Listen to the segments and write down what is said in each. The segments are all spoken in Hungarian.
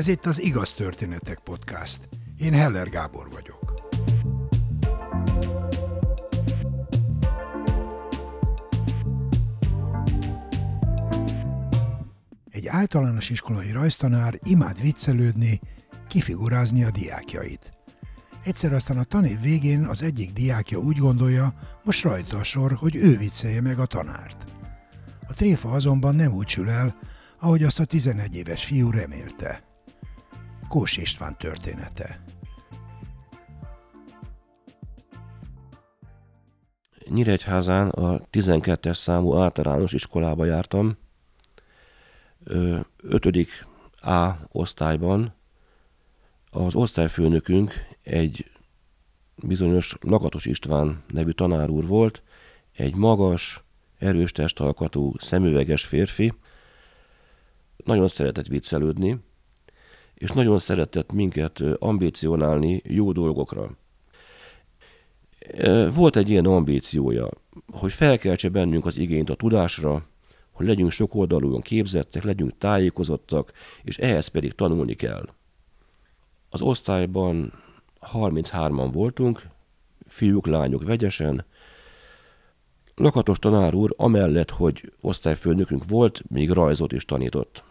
Ez itt az Igaz Történetek Podcast. Én Heller Gábor vagyok. Egy általános iskolai rajztanár imád viccelődni, kifigurázni a diákjait. Egyszer aztán a tanév végén az egyik diákja úgy gondolja, most rajta a sor, hogy ő viccelje meg a tanárt. A tréfa azonban nem úgy sül el, ahogy azt a 11 éves fiú remélte. Kós István története. Nyíregyházán a 12-es számú általános iskolába jártam. 5. A osztályban az osztályfőnökünk egy bizonyos Lakatos István nevű tanár úr volt, egy magas, erős testalkatú, szemüveges férfi, nagyon szeretett viccelődni, és nagyon szeretett minket ambícionálni jó dolgokra. Volt egy ilyen ambíciója, hogy felkeltse bennünk az igényt a tudásra, hogy legyünk sokoldalúan képzettek, legyünk tájékozottak, és ehhez pedig tanulni kell. Az osztályban 33-an voltunk, fiúk, lányok vegyesen. Lakatos tanár úr amellett, hogy osztályfőnökünk volt, még rajzot is tanított.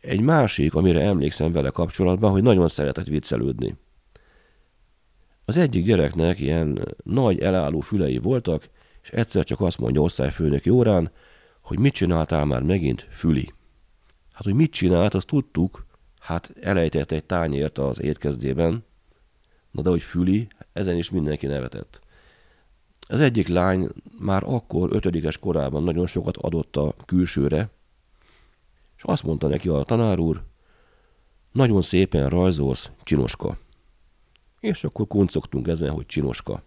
Egy másik, amire emlékszem vele kapcsolatban, hogy nagyon szeretett viccelődni. Az egyik gyereknek ilyen nagy elálló fülei voltak, és egyszer csak azt mondja osztályfőnöki órán, hogy mit csináltál már megint, füli. Hát, hogy mit csinált, azt tudtuk, hát elejtett egy tányért az étkezdében, na de hogy füli, ezen is mindenki nevetett. Az egyik lány már akkor, ötödikes korában nagyon sokat adott a külsőre, és azt mondta neki a tanár úr, nagyon szépen rajzolsz, csinoska. És akkor kuncogtunk ezen, hogy csinoska.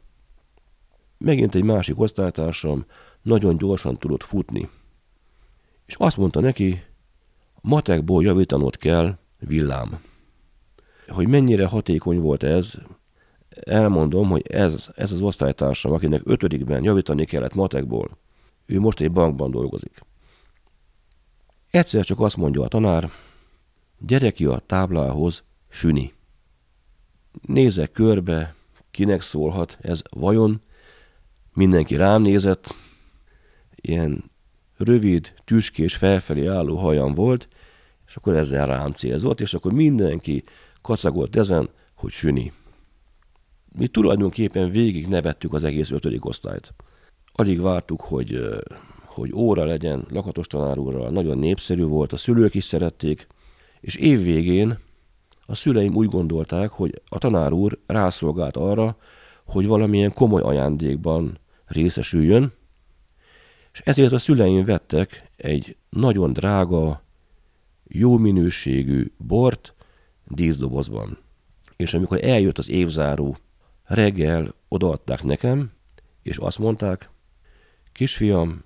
Megint egy másik osztálytársam nagyon gyorsan tudott futni. És azt mondta neki, matekból javítanod kell, villám. Hogy mennyire hatékony volt ez, elmondom, hogy ez, ez az osztálytársam, akinek ötödikben javítani kellett matekból, ő most egy bankban dolgozik. Egyszer csak azt mondja a tanár, gyere ki a táblához, süni. Nézek körbe, kinek szólhat ez vajon? Mindenki rám nézett, ilyen rövid, tüskés, felfelé álló hajam volt, és akkor ezzel rám célzott, és akkor mindenki kacagolt ezen, hogy süni. Mi tulajdonképpen végig nevettük az egész ötödik osztályt. Alig vártuk, hogy hogy óra legyen lakatos tanár nagyon népszerű volt, a szülők is szerették, és évvégén a szüleim úgy gondolták, hogy a tanár úr rászolgált arra, hogy valamilyen komoly ajándékban részesüljön, és ezért a szüleim vettek egy nagyon drága, jó minőségű bort díszdobozban. És amikor eljött az évzáró, reggel odaadták nekem, és azt mondták, kisfiam,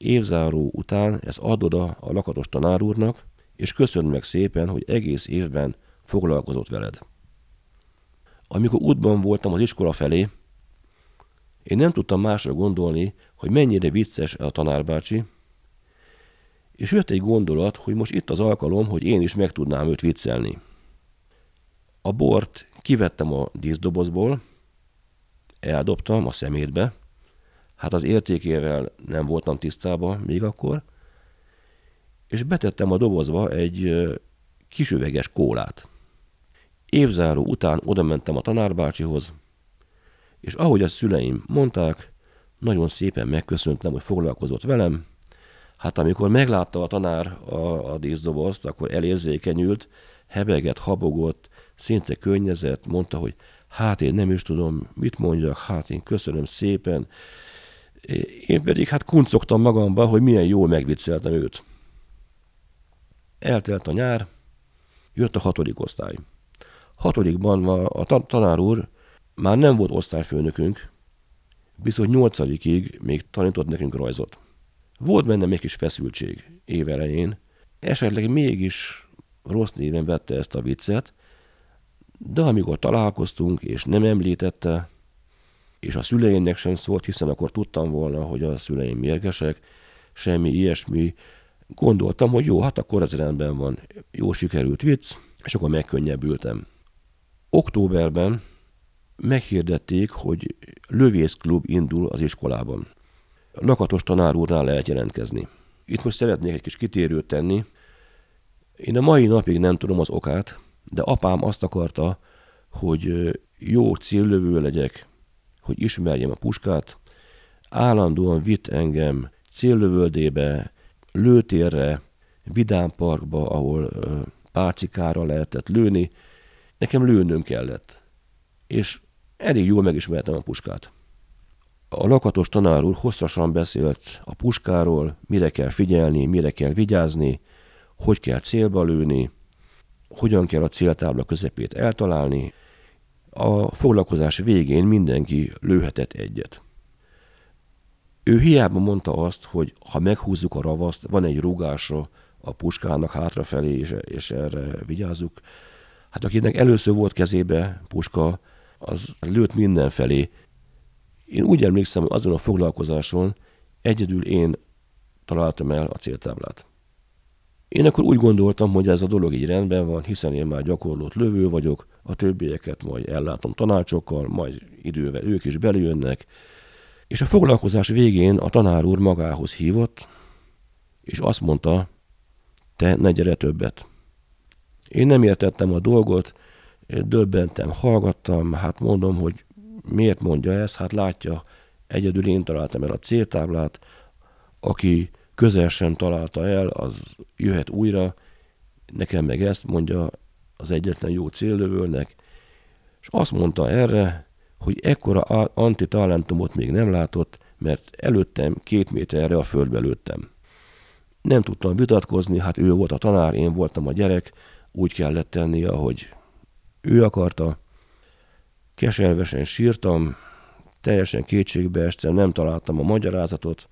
évzáró után ez adod a, a lakatos tanár úrnak, és köszönd meg szépen, hogy egész évben foglalkozott veled. Amikor útban voltam az iskola felé, én nem tudtam másra gondolni, hogy mennyire vicces a tanárbácsi, és jött egy gondolat, hogy most itt az alkalom, hogy én is meg tudnám őt viccelni. A bort kivettem a díszdobozból, eldobtam a szemétbe, hát az értékével nem voltam tisztában még akkor, és betettem a dobozba egy kisüveges kólát. Évzáró után oda mentem a tanárbácsihoz, és ahogy a szüleim mondták, nagyon szépen megköszöntem, hogy foglalkozott velem. Hát amikor meglátta a tanár a, a díszdobozt, akkor elérzékenyült, hebeget, habogott, szinte könnyezett, mondta, hogy hát én nem is tudom, mit mondjak, hát én köszönöm szépen, én pedig hát kuncogtam magamba, hogy milyen jól megvicceltem őt. Eltelt a nyár, jött a hatodik osztály. Hatodikban a tanár úr már nem volt osztályfőnökünk, viszont nyolcadikig még tanított nekünk rajzot. Volt benne egy kis feszültség évelején, esetleg mégis rossz néven vette ezt a viccet, de amikor találkoztunk és nem említette, és a szüleimnek sem szólt, hiszen akkor tudtam volna, hogy a szüleim mérgesek, semmi ilyesmi. Gondoltam, hogy jó, hát akkor ez rendben van. Jó sikerült vicc, és akkor megkönnyebbültem. Októberben meghirdették, hogy lövészklub indul az iskolában. Lakatos tanár úrnál lehet jelentkezni. Itt most szeretnék egy kis kitérőt tenni. Én a mai napig nem tudom az okát, de apám azt akarta, hogy jó céllövő legyek, hogy ismerjem a puskát. Állandóan vitt engem céllövöldébe, lőtérre, vidámparkba, ahol pácikára lehetett lőni. Nekem lőnöm kellett. És elég jól megismertem a puskát. A lakatos tanár úr hosszasan beszélt a puskáról, mire kell figyelni, mire kell vigyázni, hogy kell célba lőni, hogyan kell a céltábla közepét eltalálni. A foglalkozás végén mindenki lőhetett egyet. Ő hiába mondta azt, hogy ha meghúzzuk a ravaszt, van egy rúgása a puskának hátrafelé, és, és erre vigyázzuk. Hát akinek először volt kezébe puska, az lőtt mindenfelé. Én úgy emlékszem, hogy azon a foglalkozáson egyedül én találtam el a céltáblát. Én akkor úgy gondoltam, hogy ez a dolog így rendben van, hiszen én már gyakorlott lövő vagyok, a többieket majd ellátom tanácsokkal, majd idővel ők is bejönnek, és a foglalkozás végén a tanár úr magához hívott, és azt mondta, te ne gyere többet. Én nem értettem a dolgot, döbbentem, hallgattam, hát mondom, hogy miért mondja ezt, hát látja, egyedül én találtam el a céltáblát, aki közel sem találta el, az jöhet újra, nekem meg ezt mondja az egyetlen jó céllövőnek, és azt mondta erre, hogy ekkora antitalentumot még nem látott, mert előttem két méterre a földbe lőttem. Nem tudtam vitatkozni, hát ő volt a tanár, én voltam a gyerek, úgy kellett tenni, ahogy ő akarta. Keservesen sírtam, teljesen kétségbe estem, nem találtam a magyarázatot.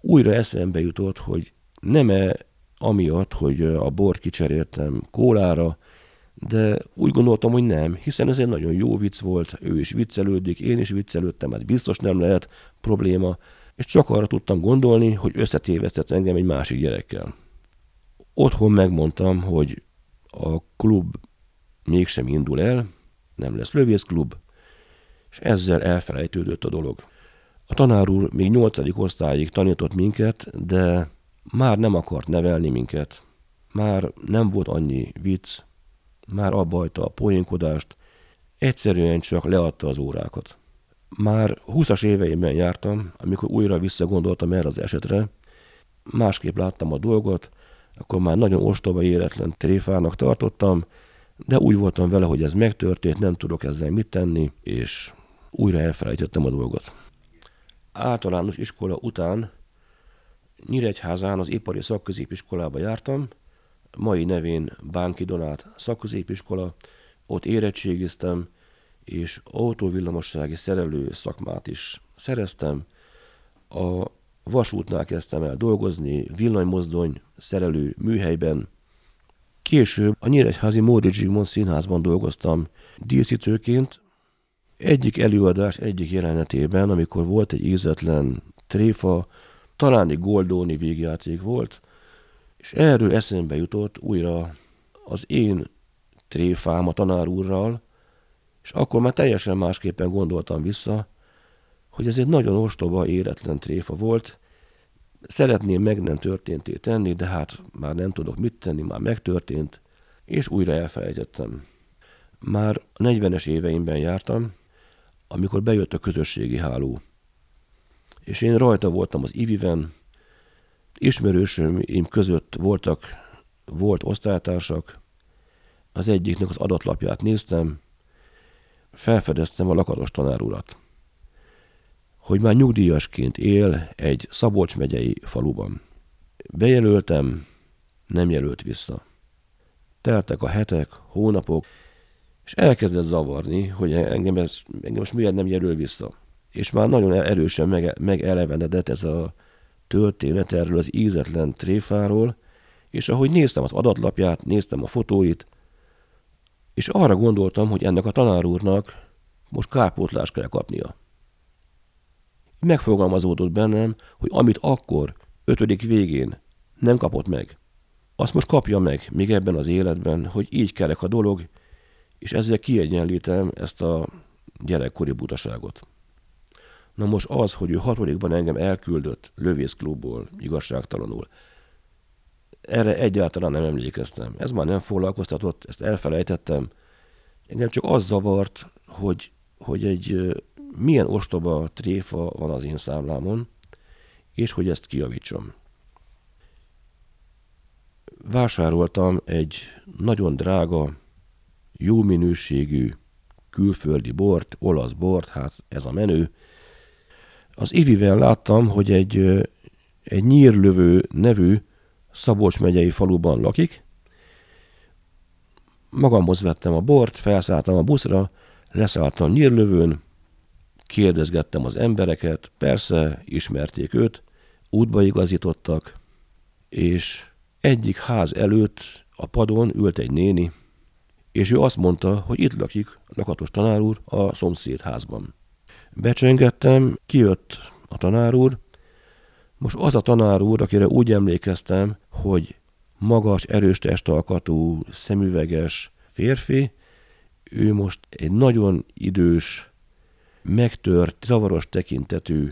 Újra eszembe jutott, hogy nem-e amiatt, hogy a bort kicseréltem kólára, de úgy gondoltam, hogy nem, hiszen ez egy nagyon jó vicc volt, ő is viccelődik, én is viccelődtem, hát biztos nem lehet probléma, és csak arra tudtam gondolni, hogy összetévesztett engem egy másik gyerekkel. Otthon megmondtam, hogy a klub mégsem indul el, nem lesz lövészklub, és ezzel elfelejtődött a dolog. A tanár úr még nyolcadik osztályig tanított minket, de már nem akart nevelni minket. Már nem volt annyi vicc, már abba a poénkodást, egyszerűen csak leadta az órákat. Már 20-as éveimben jártam, amikor újra visszagondoltam erre az esetre, másképp láttam a dolgot, akkor már nagyon ostoba éretlen tréfának tartottam, de úgy voltam vele, hogy ez megtörtént, nem tudok ezzel mit tenni, és újra elfelejtettem a dolgot. Általános iskola után Nyíregyházán az ipari szakközépiskolába jártam, mai nevén Bánki Donát szakközépiskola, ott érettségiztem, és autóvillamossági szerelő szakmát is szereztem. A vasútnál kezdtem el dolgozni, villanymozdony szerelő műhelyben. Később a Nyíregyházi Móri Zsigmond színházban dolgoztam díszítőként. Egyik előadás egyik jelenetében, amikor volt egy ízetlen tréfa, talán egy Goldóni végjáték volt, és erről eszembe jutott újra az én tréfám a tanár úrral, és akkor már teljesen másképpen gondoltam vissza, hogy ez egy nagyon ostoba, éretlen tréfa volt. Szeretném meg nem történté tenni, de hát már nem tudok mit tenni, már megtörtént, és újra elfelejtettem. Már 40-es éveimben jártam, amikor bejött a közösségi háló. És én rajta voltam az Iviven, ismerősöm között voltak, volt osztálytársak, az egyiknek az adatlapját néztem, felfedeztem a lakatos tanár urat, hogy már nyugdíjasként él egy Szabolcs megyei faluban. Bejelöltem, nem jelölt vissza. Teltek a hetek, hónapok, és elkezdett zavarni, hogy engem, ez, engem most miért nem jelöl vissza. És már nagyon erősen meg, megelevenedett ez a történet erről az ízetlen tréfáról, és ahogy néztem az adatlapját, néztem a fotóit, és arra gondoltam, hogy ennek a tanár úrnak most kárpótlást kell kapnia. Megfogalmazódott bennem, hogy amit akkor, ötödik végén nem kapott meg, azt most kapja meg, még ebben az életben, hogy így kerek a dolog, és ezzel kiegyenlítem ezt a gyerekkori butaságot. Na most az, hogy ő hatodikban engem elküldött lövészklubból igazságtalanul, erre egyáltalán nem emlékeztem. Ez már nem foglalkoztatott, ezt elfelejtettem. Engem csak az zavart, hogy, hogy egy milyen ostoba tréfa van az én számlámon, és hogy ezt kiavítsam. Vásároltam egy nagyon drága, jó minőségű külföldi bort, olasz bort, hát ez a menő. Az Ivivel láttam, hogy egy, egy nyírlövő nevű Szabolcs megyei faluban lakik. Magamhoz vettem a bort, felszálltam a buszra, leszálltam nyírlövőn, kérdezgettem az embereket, persze ismerték őt, útba igazítottak, és egyik ház előtt a padon ült egy néni, és ő azt mondta, hogy itt lakik lakatos tanár úr a szomszéd házban. Becsengettem, kijött a tanár úr, most az a tanár úr, akire úgy emlékeztem, hogy magas, erős testalkatú, szemüveges férfi, ő most egy nagyon idős, megtört, zavaros tekintetű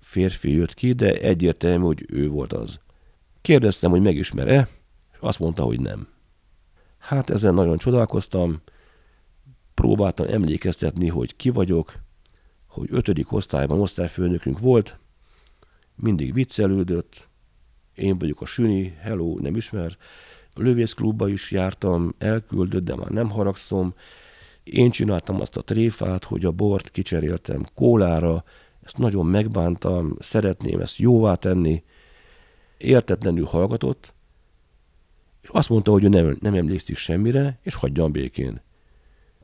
férfi jött ki, de egyértelmű, hogy ő volt az. Kérdeztem, hogy megismer-e, és azt mondta, hogy nem. Hát ezen nagyon csodálkoztam, próbáltam emlékeztetni, hogy ki vagyok, hogy ötödik osztályban osztályfőnökünk volt, mindig viccelődött, én vagyok a Süni, hello, nem ismer. A lövészklubba is jártam, elküldött, de már nem haragszom. Én csináltam azt a tréfát, hogy a bort kicseréltem kólára, ezt nagyon megbántam, szeretném ezt jóvá tenni. Értetlenül hallgatott, és azt mondta, hogy ő nem, nem emlékszik semmire, és hagyjam békén.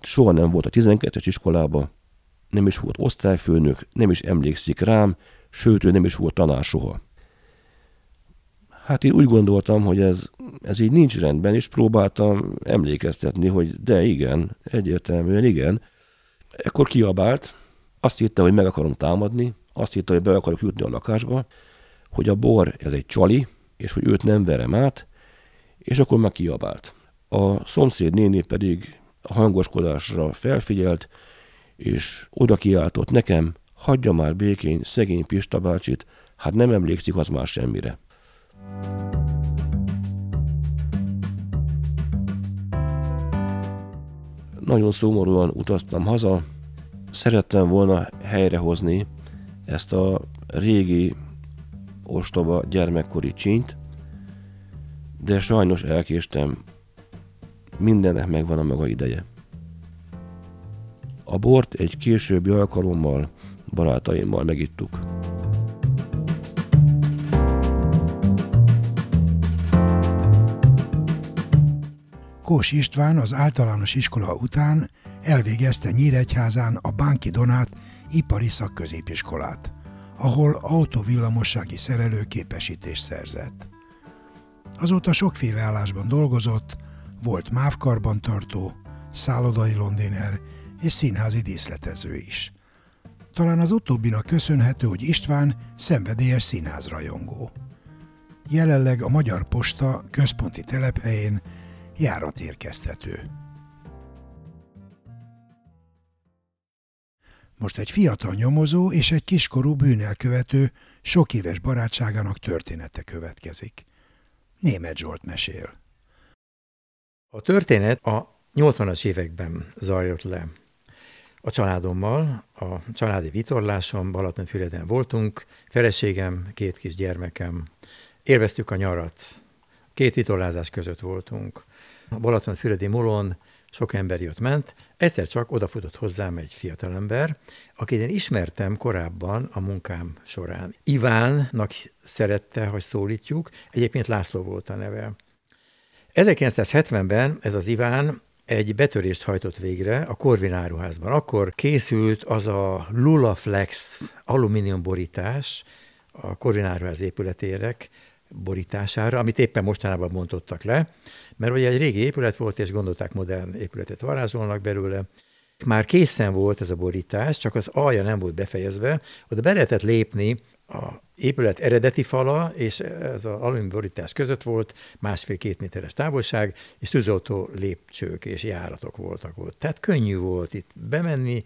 Soha nem volt a 12-es iskolába, nem is volt osztályfőnök, nem is emlékszik rám, sőt, ő nem is volt tanár soha. Hát én úgy gondoltam, hogy ez, ez így nincs rendben, és próbáltam emlékeztetni, hogy de igen, egyértelműen igen. Ekkor kiabált, azt hitte, hogy meg akarom támadni, azt hitte, hogy be akarok jutni a lakásba, hogy a bor ez egy csali, és hogy őt nem verem át, és akkor meg kiabált. A szomszéd néni pedig a hangoskodásra felfigyelt, és oda kiáltott nekem, hagyja már békén szegény Pista bácsit, hát nem emlékszik az már semmire. Nagyon szomorúan utaztam haza, szerettem volna helyrehozni ezt a régi ostoba gyermekkori csínyt, de sajnos elkéstem. Mindennek megvan a maga ideje. A bort egy későbbi alkalommal barátaimmal megittuk. Kós István az általános iskola után elvégezte Nyíregyházán a Bánki Donát ipari szakközépiskolát, ahol autovillamossági szerelő képesítést szerzett. Azóta sokféle állásban dolgozott, volt mávkarbantartó, szállodai londiner és színházi díszletező is. Talán az utóbbinak köszönhető, hogy István szenvedélyes színházrajongó. Jelenleg a Magyar Posta központi telephelyén járatérkeztető. Most egy fiatal nyomozó és egy kiskorú bűnelkövető sok éves barátságának története következik. Német Zsolt mesél. A történet a 80-as években zajlott le. A családommal, a családi vitorláson Balatonfüreden voltunk, feleségem, két kis gyermekem. Élveztük a nyarat. Két vitorlázás között voltunk. A Balatonfüredi mulon sok ember jött-ment, egyszer csak odafutott hozzám egy fiatalember, akit én ismertem korábban a munkám során. Ivánnak szerette, hogy szólítjuk, egyébként László volt a neve. 1970-ben ez az Iván egy betörést hajtott végre a Corvin áruházban. Akkor készült az a Lulaflex alumínium borítás a Corvin áruház épületérek borítására, amit éppen mostanában bontottak le, mert ugye egy régi épület volt, és gondolták modern épületet varázsolnak belőle. Már készen volt ez a borítás, csak az alja nem volt befejezve, oda be lehetett lépni a épület eredeti fala, és ez az alumborítás között volt másfél-két méteres távolság, és tűzoltó lépcsők és járatok voltak ott. Tehát könnyű volt itt bemenni.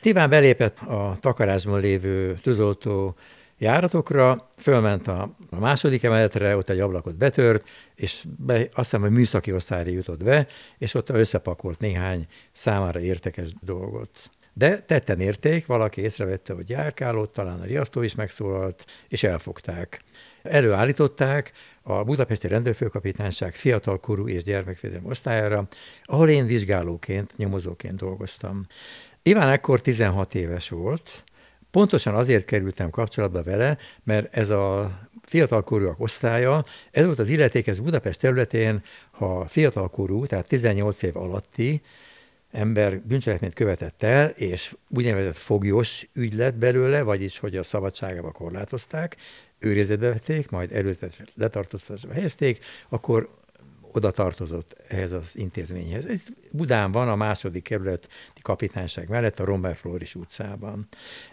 Tíván belépett a takarásban lévő tűzoltó járatokra, fölment a, a második emeletre, ott egy ablakot betört, és be, azt hiszem, hogy műszaki osztályra jutott be, és ott összepakolt néhány számára értekes dolgot. De tetten érték, valaki észrevette, hogy járkálott, talán a riasztó is megszólalt, és elfogták. Előállították a Budapesti Rendőrfőkapitányság fiatalkorú és gyermekvédelmi osztályára, ahol én vizsgálóként, nyomozóként dolgoztam. Iván ekkor 16 éves volt, Pontosan azért kerültem kapcsolatba vele, mert ez a fiatalkorúak osztálya, ez volt az illetékes Budapest területén, ha fiatalkorú, tehát 18 év alatti ember bűncselekményt követett el, és úgynevezett foglyos ügy lett belőle, vagyis hogy a szabadságába korlátozták, őrizetbe vették, majd előzetes letartóztatásba helyezték, akkor oda tartozott ehhez az intézményhez. Ez Budán van, a második kerületi kapitányság mellett, a Romber Floris utcában.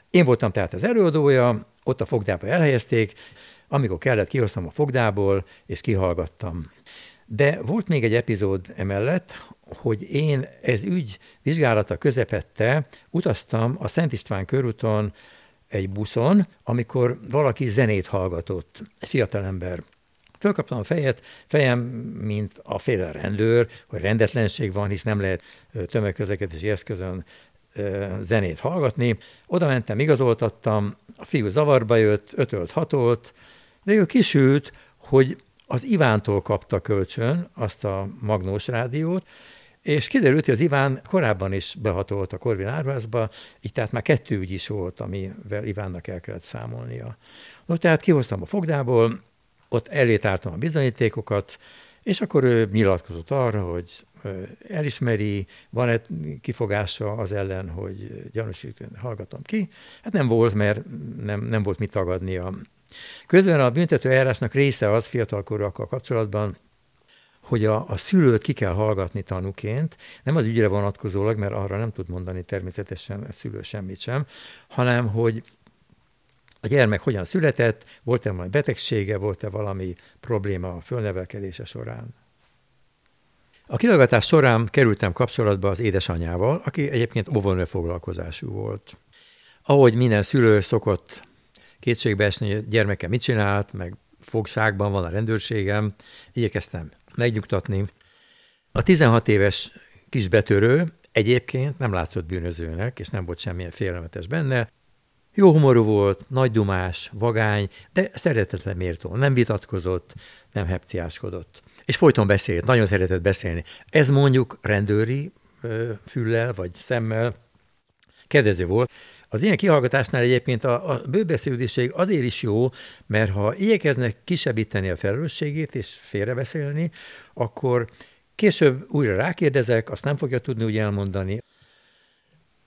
Én voltam tehát az előadója, ott a fogdába elhelyezték, amikor kellett, kihoztam a fogdából, és kihallgattam. De volt még egy epizód emellett, hogy én ez ügy vizsgálata közepette utaztam a Szent István körúton egy buszon, amikor valaki zenét hallgatott, egy fiatalember. Fölkaptam a fejet, fejem, mint a féle rendőr, hogy rendetlenség van, hisz nem lehet tömegközlekedési eszközön zenét hallgatni. Oda mentem, igazoltattam, a fiú zavarba jött, ötölt, hatolt, de ő kisült, hogy az Ivántól kapta kölcsön azt a magnós rádiót, és kiderült, hogy az Iván korábban is behatolt a Korvin árvázba, így tehát már kettő ügy is volt, amivel Ivánnak el kellett számolnia. No, tehát kihoztam a fogdából, ott elétártam a bizonyítékokat, és akkor ő nyilatkozott arra, hogy elismeri, van-e kifogása az ellen, hogy gyanúsítőn hallgatom ki. Hát nem volt, mert nem, nem volt mit tagadnia. Közben a büntető eljárásnak része az fiatalkorúakkal kapcsolatban, hogy a, a szülőt ki kell hallgatni tanúként, nem az ügyre vonatkozólag, mert arra nem tud mondani természetesen a szülő semmit sem, hanem hogy a gyermek hogyan született, volt-e valami betegsége, volt-e valami probléma a fölnevelkedése során. A kihallgatás során kerültem kapcsolatba az édesanyával, aki egyébként óvonő foglalkozású volt. Ahogy minden szülő szokott kétségbe esni, hogy a gyermeke mit csinált, meg fogságban van a rendőrségem, igyekeztem megnyugtatni. A 16 éves kis betörő egyébként nem látszott bűnözőnek, és nem volt semmilyen félelmetes benne. Jó humorú volt, nagy dumás, vagány, de szeretetlen méltó, nem vitatkozott, nem hepciáskodott. És folyton beszélt, nagyon szeretett beszélni. Ez mondjuk rendőri füllel vagy szemmel kedvező volt. Az ilyen kihallgatásnál egyébként a, a bőbeszédiség azért is jó, mert ha igyekeznek kisebbíteni a felelősségét és félrebeszélni, akkor később újra rákérdezek, azt nem fogja tudni úgy elmondani.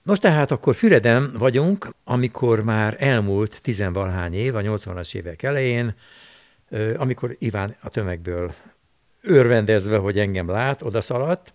Nos, tehát akkor Füreden vagyunk, amikor már elmúlt tizenvalhány év, a 80-as évek elején, amikor Iván a tömegből örvendezve, hogy engem lát, odaszaladt,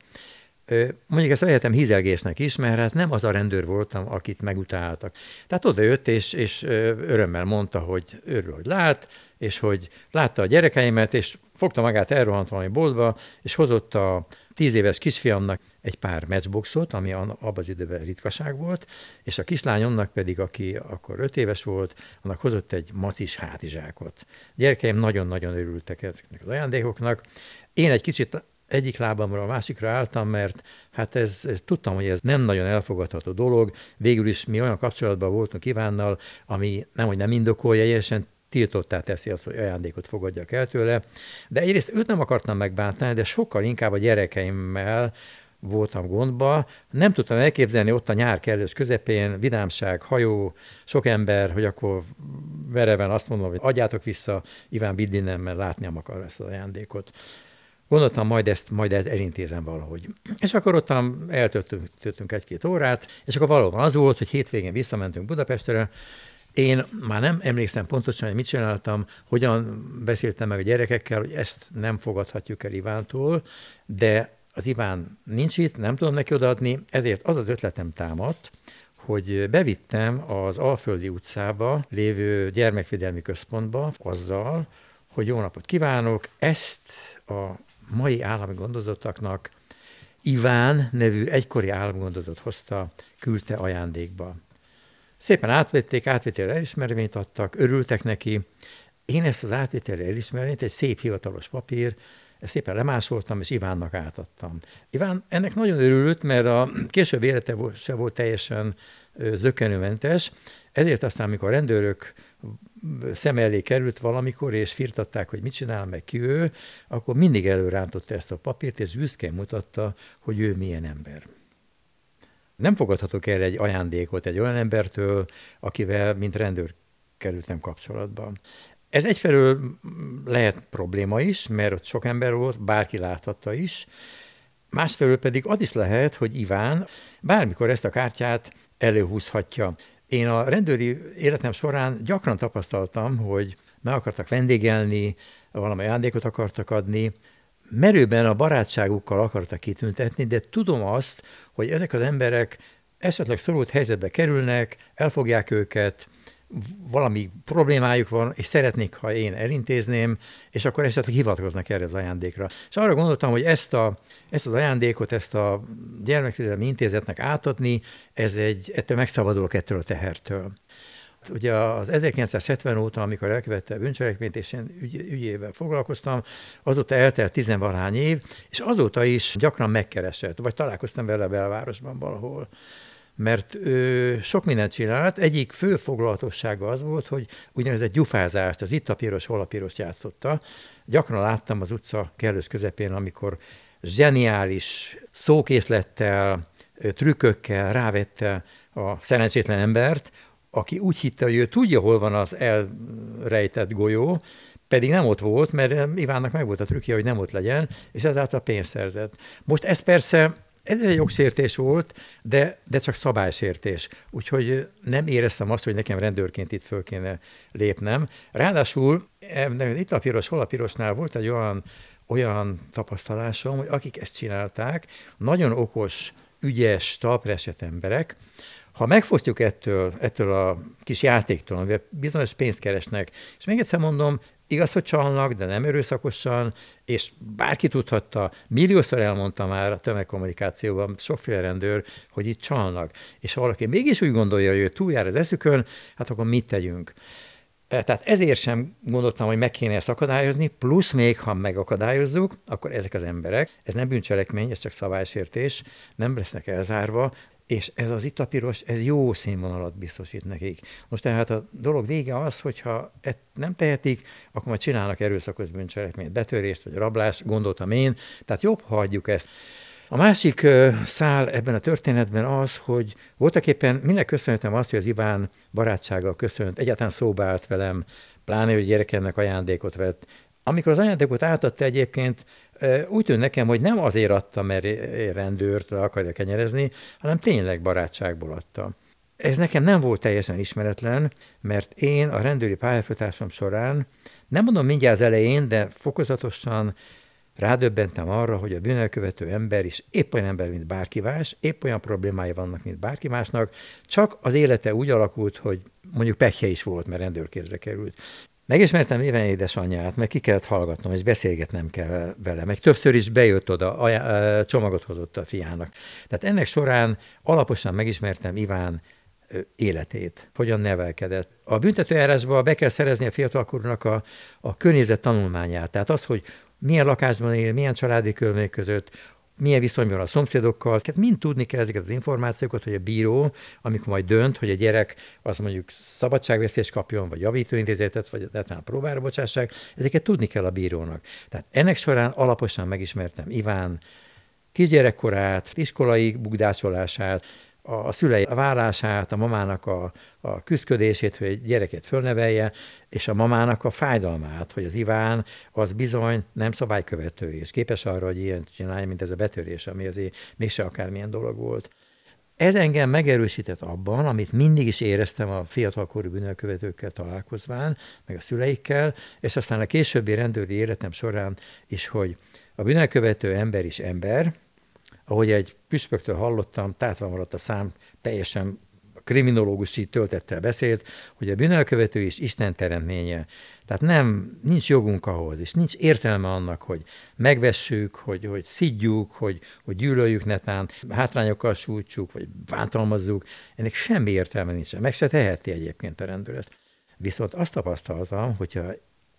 Mondjuk ezt vehetem hízelgésnek is, mert hát nem az a rendőr voltam, akit megutáltak. Tehát oda jött, és, és örömmel mondta, hogy örül, hogy lát, és hogy látta a gyerekeimet, és fogta magát, elrohant valami boltba, és hozott a tíz éves kisfiamnak egy pár matchboxot, ami abban az időben ritkaság volt, és a kislányomnak pedig, aki akkor öt éves volt, annak hozott egy macis hátizsákot. A gyerekeim nagyon-nagyon örültek ezeknek az ajándékoknak. Én egy kicsit egyik lábamra a másikra álltam, mert hát ez, ez, tudtam, hogy ez nem nagyon elfogadható dolog. Végül is mi olyan kapcsolatban voltunk Ivánnal, ami nem, hogy nem indokolja, teljesen tiltottá teszi azt, hogy ajándékot fogadjak el tőle. De egyrészt őt nem akartam megbántani, de sokkal inkább a gyerekeimmel voltam gondba. Nem tudtam elképzelni ott a nyár kellős közepén, vidámság, hajó, sok ember, hogy akkor vereven azt mondom, hogy adjátok vissza, Iván vidd innen, mert látni akar ezt az ajándékot. Gondoltam, majd ezt majd elintézem valahogy. És akkor ott eltöltöttünk egy-két órát, és akkor valóban az volt, hogy hétvégén visszamentünk Budapestre, én már nem emlékszem pontosan, hogy mit csináltam, hogyan beszéltem meg a gyerekekkel, hogy ezt nem fogadhatjuk el Ivántól, de az Iván nincs itt, nem tudom neki odaadni, ezért az az ötletem támadt, hogy bevittem az Alföldi utcába lévő gyermekvédelmi központba azzal, hogy jó napot kívánok, ezt a mai állami gondozottaknak Iván nevű egykori államgondozott hozta, küldte ajándékba. Szépen átvették, átvételre elismervényt adtak, örültek neki. Én ezt az átvételre elismervényt, egy szép hivatalos papír, ezt szépen lemásoltam, és Ivánnak átadtam. Iván ennek nagyon örült, mert a később élete se volt teljesen zökkenőmentes, ezért aztán, amikor a rendőrök szem elé került valamikor, és firtatták, hogy mit csinál, meg ki ő, akkor mindig előrántotta ezt a papírt, és büszkén mutatta, hogy ő milyen ember. Nem fogadhatok el egy ajándékot egy olyan embertől, akivel, mint rendőr kerültem kapcsolatba. Ez egyfelől lehet probléma is, mert ott sok ember volt, bárki láthatta is, másfelől pedig az is lehet, hogy Iván bármikor ezt a kártyát előhúzhatja. Én a rendőri életem során gyakran tapasztaltam, hogy meg akartak vendégelni, valami ajándékot akartak adni, merőben a barátságukkal akartak kitüntetni, de tudom azt, hogy ezek az emberek esetleg szorult helyzetbe kerülnek, elfogják őket, valami problémájuk van, és szeretnék, ha én elintézném, és akkor esetleg hivatkoznak erre az ajándékra. És arra gondoltam, hogy ezt, a, ezt az ajándékot, ezt a gyermekvédelmi intézetnek átadni, ez egy, ettől megszabadulok ettől a tehertől. Ugye az 1970 óta, amikor elkövette a bűncselekményt, és én ügy, ügyével foglalkoztam, azóta eltelt tizenvalahány év, és azóta is gyakran megkeresett, vagy találkoztam vele belvárosban valahol mert ő sok mindent csinált. Egyik fő foglalatossága az volt, hogy úgynevezett gyufázást, az itt a piros, hol a piros játszotta. Gyakran láttam az utca kellős közepén, amikor zseniális szókészlettel, trükkökkel rávette a szerencsétlen embert, aki úgy hitte, hogy ő tudja, hol van az elrejtett golyó, pedig nem ott volt, mert Ivánnak meg volt a trükkje, hogy nem ott legyen, és ezáltal pénzt szerzett. Most ez persze ez egy jogsértés volt, de, de csak szabálysértés. Úgyhogy nem éreztem azt, hogy nekem rendőrként itt föl kéne lépnem. Ráadásul itt a piros, hol a pirosnál volt egy olyan, olyan tapasztalásom, hogy akik ezt csinálták, nagyon okos, ügyes, talpresett emberek, ha megfosztjuk ettől, ettől a kis játéktól, amivel bizonyos pénzt keresnek, és még egyszer mondom, Igaz, hogy csalnak, de nem erőszakosan, és bárki tudhatta, milliószor elmondta már a tömegkommunikációban sokféle rendőr, hogy itt csalnak. És ha valaki mégis úgy gondolja, hogy ő túljár az eszükön, hát akkor mit tegyünk? E, tehát ezért sem gondoltam, hogy meg kéne ezt akadályozni, plusz még, ha megakadályozzuk, akkor ezek az emberek, ez nem bűncselekmény, ez csak szabálysértés, nem lesznek elzárva, és ez az itapiros, ez jó színvonalat biztosít nekik. Most tehát a dolog vége az, hogyha ezt nem tehetik, akkor majd csinálnak erőszakos bűncselekményt, betörést vagy rablás, gondoltam én, tehát jobb, ha hagyjuk ezt. A másik szál ebben a történetben az, hogy voltak éppen minek köszönhetem azt, hogy az Iván barátsággal köszönt, egyáltalán szóba állt velem, pláne, hogy gyerekemnek ajándékot vett. Amikor az ajándékot átadta egyébként, úgy tűnt nekem, hogy nem azért adta, mert rendőrt le akarja kenyerezni, hanem tényleg barátságból adta. Ez nekem nem volt teljesen ismeretlen, mert én a rendőri pályafutásom során, nem mondom mindjárt az elején, de fokozatosan rádöbbentem arra, hogy a bűnelkövető ember is épp olyan ember, mint bárki más, épp olyan problémái vannak, mint bárki másnak, csak az élete úgy alakult, hogy mondjuk pekje is volt, mert rendőrkérdre került. Megismertem éven édesanyját, meg ki kellett hallgatnom, és beszélgetnem kell vele. Meg többször is bejött oda, a, csomagot hozott a fiának. Tehát ennek során alaposan megismertem Iván életét, hogyan nevelkedett. A büntetőjárásban be kell szerezni a fiatalkorúnak a, a környezet tanulmányát, tehát az, hogy milyen lakásban él, milyen családi körülmények között, milyen viszonyban a szomszédokkal, tehát mind tudni kell ezeket az információkat, hogy a bíró, amikor majd dönt, hogy a gyerek az mondjuk szabadságvesztés kapjon, vagy javítóintézetet, vagy egyáltalán próbára bocsássák, ezeket tudni kell a bírónak. Tehát ennek során alaposan megismertem Iván kisgyerekkorát, iskolai bugdácsolását, a szülei a vállását, a mamának a, a küzdködését, hogy gyereket fölnevelje, és a mamának a fájdalmát, hogy az Iván az bizony nem szabálykövető, és képes arra, hogy ilyen csinálja, mint ez a betörés, ami azért mégse akármilyen dolog volt. Ez engem megerősített abban, amit mindig is éreztem a fiatalkorú bűnölkövetőkkel találkozván, meg a szüleikkel, és aztán a későbbi rendőri életem során is, hogy a bűnölkövető ember is ember, ahogy egy püspöktől hallottam, tátva maradt a szám, teljesen kriminológusi töltettel beszélt, hogy a bűnelkövető is Isten teremtménye. Tehát nem, nincs jogunk ahhoz, és nincs értelme annak, hogy megvessük, hogy, hogy szidjuk, hogy, hogy gyűlöljük netán, hátrányokkal sújtsuk, vagy bántalmazzuk. Ennek semmi értelme nincs. Meg se teheti egyébként a rendőr ezt. Viszont azt tapasztaltam, hogyha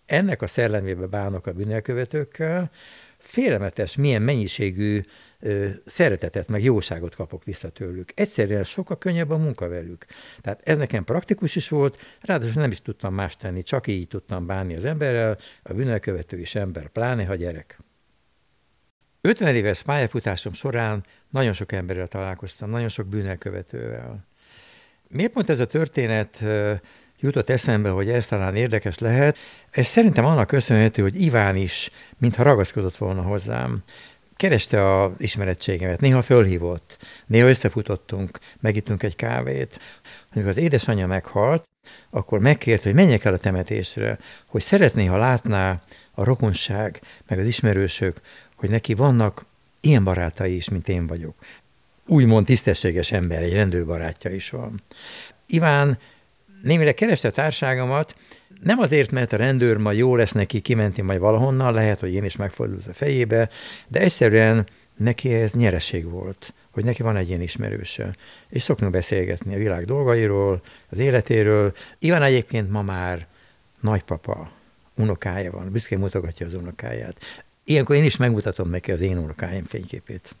ennek a szellemébe bánok a bűnelkövetőkkel, félelmetes, milyen mennyiségű szeretetet, meg jóságot kapok vissza tőlük. Egyszerűen sokkal könnyebb a munka velük. Tehát ez nekem praktikus is volt, ráadásul nem is tudtam más tenni, csak így tudtam bánni az emberrel, a bűnelkövető is ember, pláne ha gyerek. 50 éves pályafutásom során nagyon sok emberrel találkoztam, nagyon sok bűnelkövetővel. Miért pont ez a történet jutott eszembe, hogy ez talán érdekes lehet. Ez szerintem annak köszönhető, hogy Iván is, mintha ragaszkodott volna hozzám. Kereste a ismerettségemet, néha fölhívott, néha összefutottunk, megittünk egy kávét. Amikor az édesanyja meghalt, akkor megkért, hogy menjek el a temetésre, hogy szeretné, ha látná a rokonság, meg az ismerősök, hogy neki vannak ilyen barátai is, mint én vagyok. Úgymond tisztességes ember, egy rendőrbarátja is van. Iván némire kereste a társágomat, nem azért, mert a rendőr majd jó lesz neki, kimenti majd valahonnan, lehet, hogy én is megfordulsz a fejébe, de egyszerűen neki ez nyereség volt, hogy neki van egy ilyen ismerőse. És szoknak beszélgetni a világ dolgairól, az életéről. Iván egyébként ma már nagypapa, unokája van, büszkén mutogatja az unokáját. Ilyenkor én is megmutatom neki az én unokáim fényképét.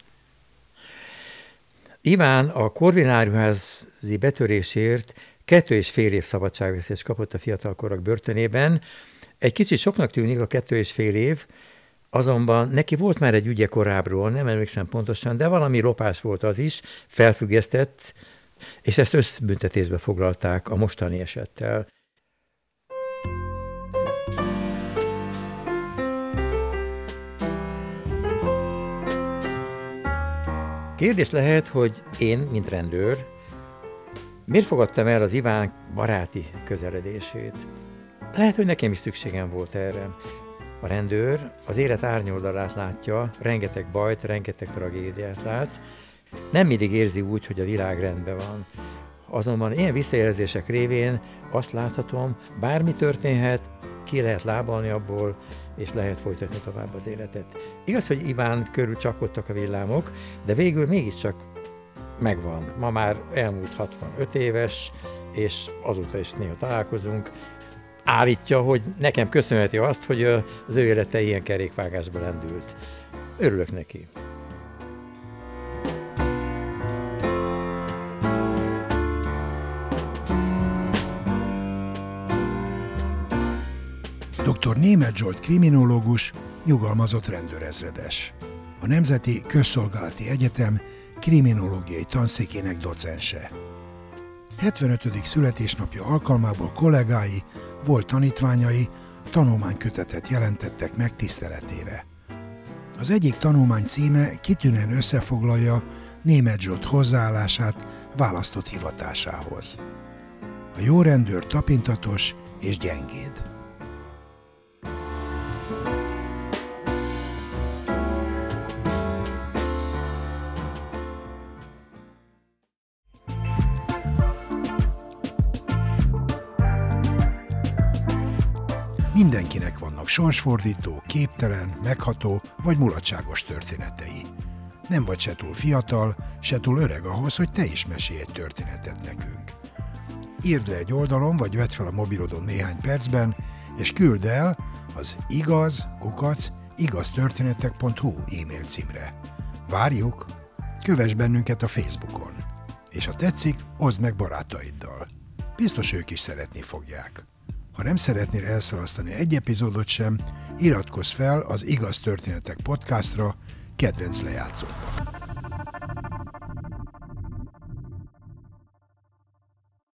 Iván a korvináriuházi betörésért kettő és fél év szabadságvesztés kapott a fiatalkorak börtönében. Egy kicsit soknak tűnik a kettő és fél év, azonban neki volt már egy ügye korábbról, nem emlékszem pontosan, de valami lopás volt az is, felfüggesztett, és ezt összbüntetésbe foglalták a mostani esettel. Kérdés lehet, hogy én, mint rendőr, Miért fogadtam el az Iván baráti közeledését? Lehet, hogy nekem is szükségem volt erre. A rendőr az élet árnyoldalát látja, rengeteg bajt, rengeteg tragédiát lát, nem mindig érzi úgy, hogy a világ rendben van. Azonban ilyen visszajelzések révén azt láthatom, bármi történhet, ki lehet lábalni abból, és lehet folytatni tovább az életet. Igaz, hogy Iván körül csapkodtak a villámok, de végül mégiscsak megvan. Ma már elmúlt 65 éves, és azóta is néha találkozunk. Állítja, hogy nekem köszönheti azt, hogy az ő élete ilyen kerékvágásba lendült. Örülök neki. Dr. Német Zsolt kriminológus, nyugalmazott rendőrezredes. A Nemzeti Közszolgálati Egyetem kriminológiai tanszékének docense. 75. születésnapja alkalmából kollégái, volt tanítványai tanulmánykötetet jelentettek meg tiszteletére. Az egyik tanulmány címe kitűnően összefoglalja német Zsolt hozzáállását választott hivatásához. A jó rendőr tapintatos és gyengéd. Mindenkinek vannak sorsfordító, képtelen, megható vagy mulatságos történetei. Nem vagy se túl fiatal, se túl öreg ahhoz, hogy te is mesélj egy történetet nekünk. Írd le egy oldalon, vagy vedd fel a mobilodon néhány percben, és küld el az igaz, kukac, igaztörténetek.hu e-mail címre. Várjuk! Kövess bennünket a Facebookon. És ha tetszik, oszd meg barátaiddal. Biztos ők is szeretni fogják. Ha nem szeretnél elszalasztani egy epizódot sem, iratkozz fel az Igaz Történetek podcastra kedvenc lejátszódban.